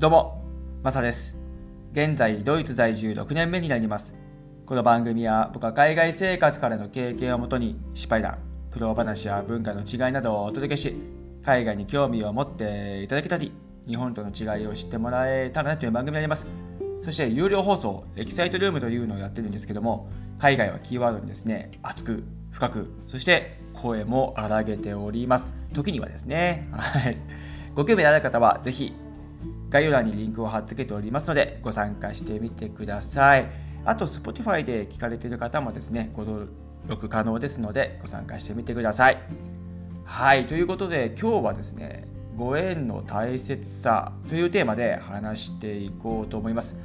どうも、マサです。現在、ドイツ在住6年目になります。この番組は僕は海外生活からの経験をもとに失敗談、苦労話や文化の違いなどをお届けし、海外に興味を持っていただけたり、日本との違いを知ってもらえたらなという番組になります。そして有料放送、エキサイトルームというのをやってるんですけども、海外はキーワードにですね、熱く、深く、そして声も荒げております。時にはですね、はい。ご興味のある方はぜひ概要欄にリンクを貼っ付けておりますので、ご参加してみてください。あと、Spotify で聞かれている方もですね、ご登録可能ですので、ご参加してみてください。はい、ということで、今日はですね、ご縁の大切さというテーマで話していこうと思います。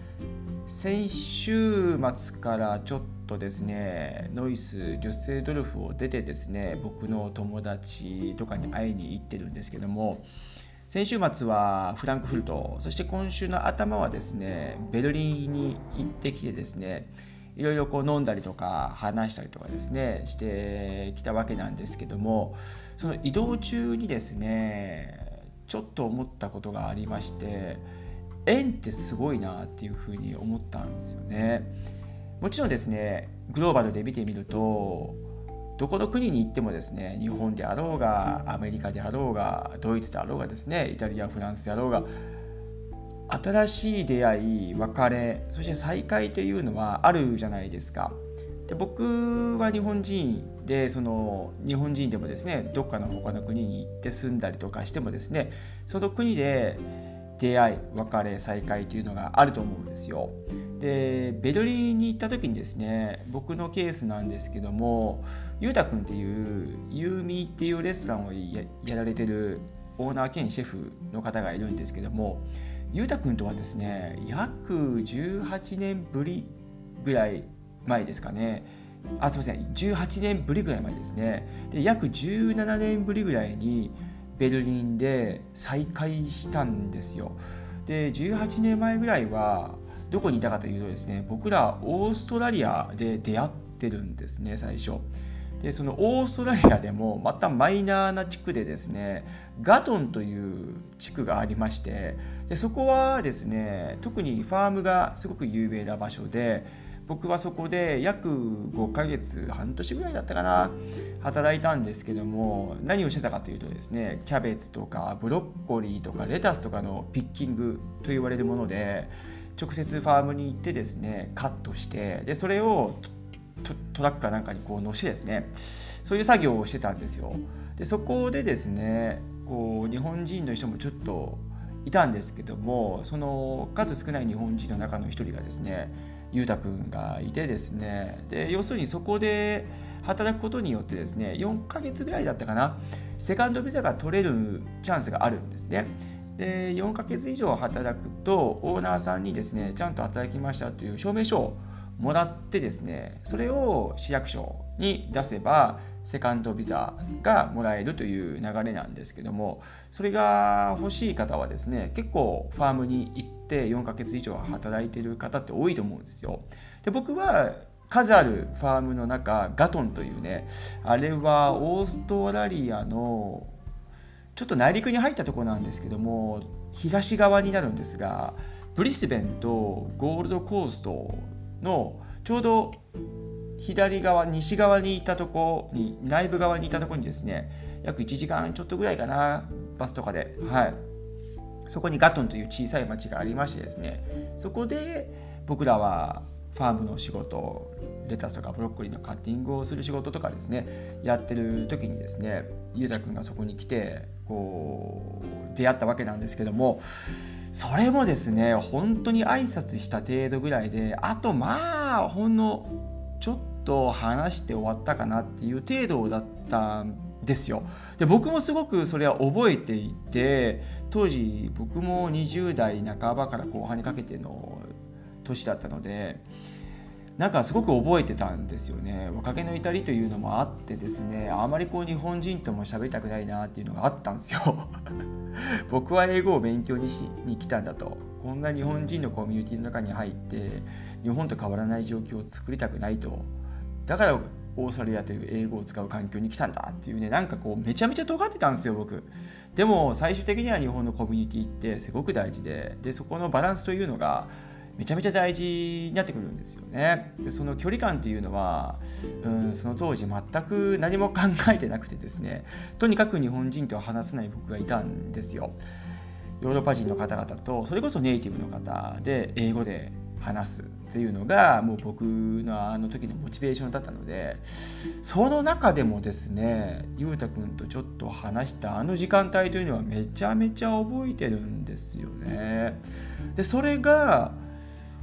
先週末からちょっとですねノイス・デュッセルドルフを出てですね僕の友達とかに会いに行ってるんですけども先週末はフランクフルト、そして今週の頭はですね、ベルリンに行ってきてですね、いろいろこう飲んだりとか話したりとかですね、してきたわけなんですけども、その移動中にですね、ちょっと思ったことがありまして、縁ってすごいなっていうふうに思ったんですよね。もちろんですね、グローバルで見てみると、どこの国に行ってもですね日本であろうがアメリカであろうがドイツであろうがですねイタリアフランスであろうが新しい出会い別れそして再会というのはあるじゃないですか。で僕は日本人でその日本人でもですねどっかの他の国に行って住んだりとかしてもですねその国で出会い別れ再会というのがあると思うんですよ。でベルリンに行った時にですね僕のケースなんですけどもゆうたくんっていうユーミーっていうレストランをやられてるオーナー兼シェフの方がいるんですけどもゆうたくんとはですね約18年ぶりぐらい前ですかねあすいません18年ぶりぐらい前ですねで約17年ぶりぐらいにベルリンで再会したんですよ。で18年前ぐらいはどこにいたかというとですね僕らオーストラリアで出会ってるんですね最初。でそのオーストラリアでもまたマイナーな地区でですねガトンという地区がありましてでそこはですね特にファームがすごく有名な場所で僕はそこで約5ヶ月半年ぐらいだったかな働いたんですけども何をしてたかというとですねキャベツとかブロッコリーとかレタスとかのピッキングと言われるもので直接ファームに行ってですねカットしてでそれをトラックかなんかにこう乗してですねそういう作業をしてたんですよ。でそこでですねこう日本人の人もちょっといたんですけどもその数少ない日本人の中の一人がですねゆうたくんがいてですねで要するにそこで働くことによってですね4ヶ月ぐらいだったかなセカンドビザが取れるチャンスがあるんですね。で4ヶ月以上働くとオーナーさんにですねちゃんと働きましたという証明書をもらってですねそれを市役所に出せばセカンドビザがもらえるという流れなんですけどもそれが欲しい方はですね結構ファームに行って4ヶ月以上働いてる方って多いと思うんですよ。で僕は数あるファームの中ガトンというねあれはオーストラリアのちょっと内陸に入ったとこなんですけども東側になるんですがブリスベンとゴールドコーストのちょうど左側西側にいたとこに内部側にいたとこにですね約1時間ちょっとぐらいかなバスとかで。はい。そこにガトンという小さい町がありましてですねそこで僕らはファームの仕事レタスとかブロッコリーのカッティングをする仕事とかですねやってる時にですねゆうたくんがそこに来てこう出会ったわけなんですけどもそれもですね本当に挨拶した程度ぐらいであとまあほんのちょっと話して終わったかなっていう程度だったんですよ。で僕もすごくそれは覚えていて当時僕も20代半ばから後半にかけての年だったのでなんかすごく覚えてたんですよね。若気の至りというのもあってですねあまりこう日本人とも喋りたくないなっていうのがあったんですよ。僕は英語を勉強にしに来たんだと。こんな日本人のコミュニティの中に入って日本と変わらない状況を作りたくないと。だからオーストラリアという英語を使う環境に来たんだっていうねなんかこうめちゃめちゃ尖ってたんですよ僕でも最終的には日本のコミュニティってすごく大事ででそこのバランスというのがめちゃめちゃ大事になってくるんですよね。でその距離感っていうのはうんその当時全く何も考えてなくてですねとにかく日本人とは話せない僕がいたんですよ。ヨーロッパ人の方々とそれこそネイティブの方で英語で話すっていうのがもう僕のあの時のモチベーションだったのでその中でもですねゆうたくんとちょっと話したあの時間帯というのはめちゃめちゃ覚えてるんですよね。でそれが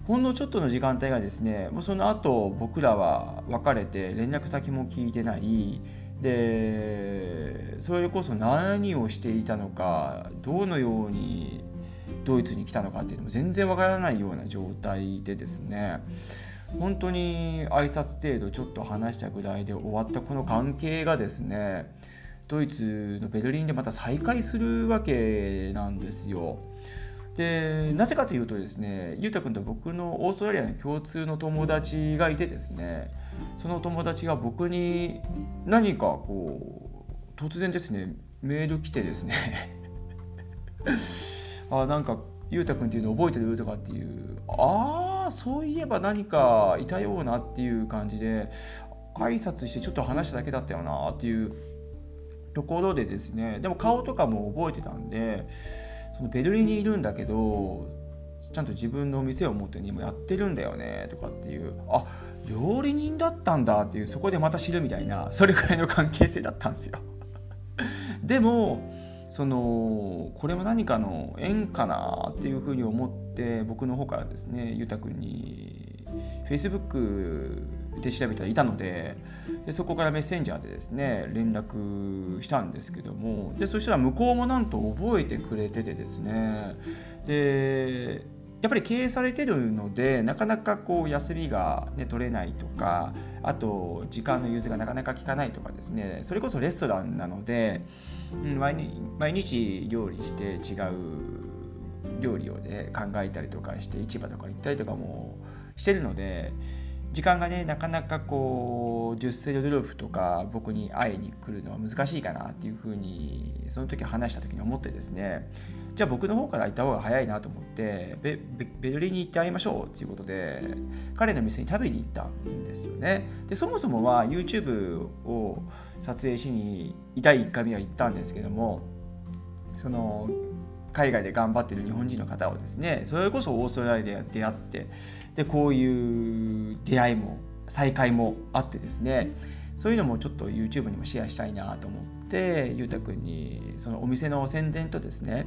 ほんのちょっとの時間帯がですねもうその後僕らは別れて連絡先も聞いてないでそれこそ何をしていたのかどのようにドイツに来たのかっていうのも全然わからないような状態でですね本当に挨拶程度ちょっと話したぐらいで終わったこの関係がですねドイツのベルリンでまた再開するわけなんですよ。でなぜかというとですねゆうたくんと僕のオーストラリアの共通の友達がいてですねその友達が僕に何かこう突然ですねメール来てですね あなんかゆうたくんっていうの覚えてるとかっていう。ああそういえば何かいたようなっていう感じで挨拶してちょっと話しただけだったよなっていう。ところでですねでも顔とかも覚えてたんでそのベルリンにいるんだけどちゃんと自分の店を持って今やってるんだよねとかっていう。あ料理人だったんだっていうそこでまた知るみたいなそれくらいの関係性だったんですよ。でもそのこれも何かの縁かなっていうふうに思って僕の方からですねゆうたくんに Facebook で調べたらいたのででそこからメッセンジャーでですね連絡したんですけどもでそしたら向こうもなんと覚えてくれててですねでやっぱり経営されてるのでなかなかこう休みが、ね、取れないとかあと時間の融通がなかなか効かないとかですねそれこそレストランなので、うん、毎日料理して違う料理をね考えたりとかして市場とか行ったりとかもしてるので時間がねなかなかこうデュッセルドルフとか僕に会いに来るのは難しいかなっていうふうにその時話した時に思ってですね。じゃあ僕の方から行った方が早いなと思ってベルリンに行って会いましょうっていうことで彼の店に食べに行ったんですよね。でそもそもは YouTube を撮影しに第1回目は行ったんですけどもその海外で頑張ってる日本人の方をですねそれこそオーストラリアで出会ってでこういう出会いも再会もあってですねそういうのもちょっと YouTube にもシェアしたいなと思ってゆうたくんにそのお店の宣伝とですね、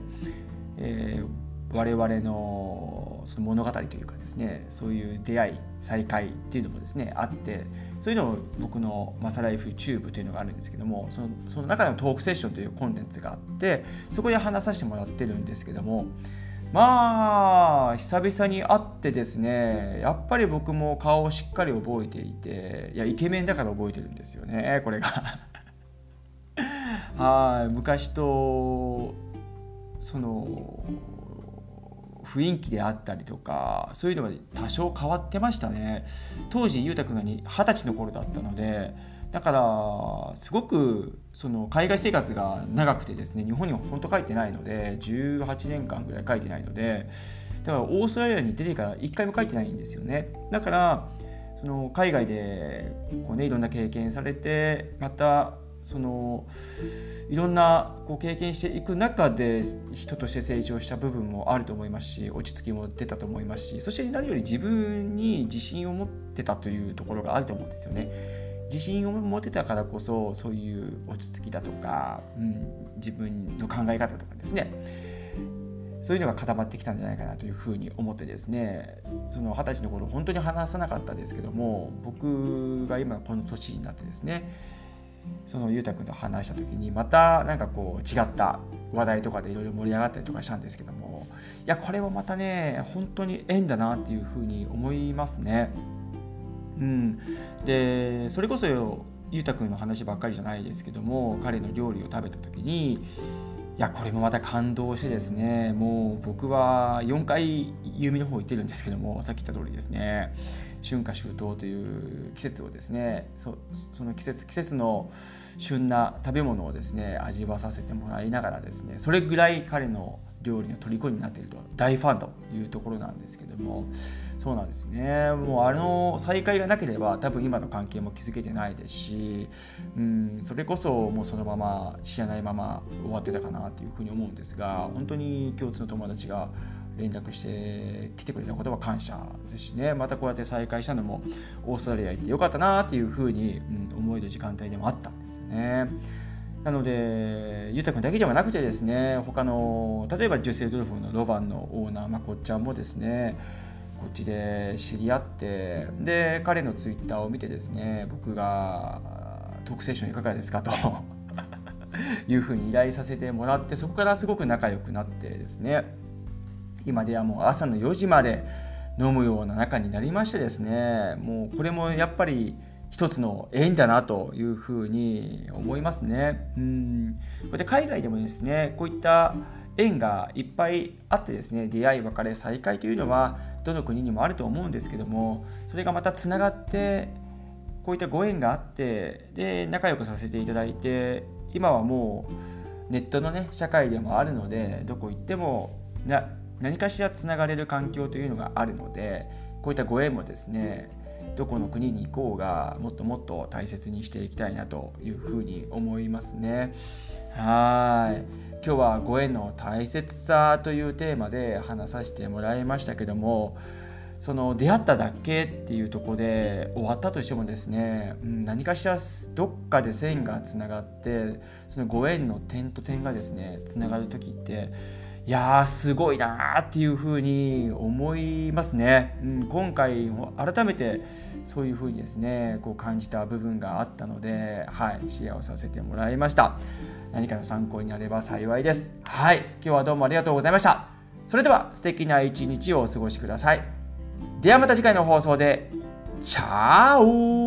えー、我々のその物語というかですねそういう出会い再会っていうのもですねあってそういうのを僕のマサライフチューブというのがあるんですけどもそのその中のトークセッションというコンテンツがあってそこで話させてもらってるんですけどもまあ久々に会ってですねやっぱり僕も顔をしっかり覚えていていやイケメンだから覚えてるんですよねこれが。はい昔とその雰囲気であったりとかそういうのが多少変わってましたね。当時裕太君が二十歳の頃だったのでだからすごくその海外生活が長くてですね日本には本当帰ってないので18年間ぐらい帰ってないのでだからオーストラリアに出てから1回も帰ってないんですよね。だからその海外でこう、ね、いろんな経験されてまたそのいろんなこう経験していく中で人として成長した部分もあると思いますし落ち着きも出たと思いますしそして何より自分に自信を持ってたというところがあると思うんですよね。自信を持てたからこそそういう落ち着きだとか、うん、自分の考え方とかですねそういうのが固まってきたんじゃないかなというふうに思ってですねその二十歳の頃本当に話さなかったですけども僕が今この年になってですねそのゆうたくんと話した時にまたなんかこう違った話題とかでいろいろ盛り上がったりとかしたんですけどもいやこれもまたね本当に縁だなっていうふうに思いますね。うん、でそれこそゆうたくんの話ばっかりじゃないですけども彼の料理を食べた時にいやこれもまた感動してですねもう僕は4回弓の方行ってるんですけどもさっき言った通りですね春夏秋冬という季節をですねその季節季節の旬な食べ物をですね味わさせてもらいながらですねそれぐらい彼の料理の虜になっていると大ファンというところなんですけどもそうなんですね。もうあの再会がなければ多分今の関係も築けてないですしうんそれこそもうそのまま知らないまま終わってたかなというふうに思うんですが本当に共通の友達が連絡してきてくれたことは感謝ですしね。またこうやって再会したのもオーストラリア行ってよかったなっていうふうに、うん、思える時間帯でもあったんですよね。なので、ゆうたくんだけではなくてですね、他の、例えば女性ドルフのロバンのオーナー、まこっちゃんもですね、こっちで知り合って、で、彼のツイッターを見てですね、僕が、特セッションいかがですかと。いうふうに依頼させてもらって、そこからすごく仲良くなってですね、今ではもう朝の4時まで飲むような仲になりましてですね、もうこれもやっぱり、一つの縁だなというふうに思いますね。うんこうやって海外でもですねこういった縁がいっぱいあってですね出会い別れ再会というのはどの国にもあると思うんですけどもそれがまたつながってこういったご縁があってで仲良くさせていただいて今はもうネットのね社会でもあるのでどこ行ってもな何かしらつながれる環境というのがあるのでこういったご縁もですねどこの国に行こうがもっともっと大切にしていきたいなというふうに思いますね。はい今日はご縁の大切さというテーマで話させてもらいましたけどもその出会っただけっていうとこで終わったとしてもですね、うん、何かしらどっかで線がつながってそのご縁の点と点がですねつながる時っていやーすごいなーっていうふうに思いますね、うん、今回改めてそういうふうにですねこう感じた部分があったので、はい、シェアをさせてもらいました。何かの参考になれば幸いです。はい今日はどうもありがとうございました。それでは素敵な一日をお過ごしください。ではまた次回の放送で。チャオ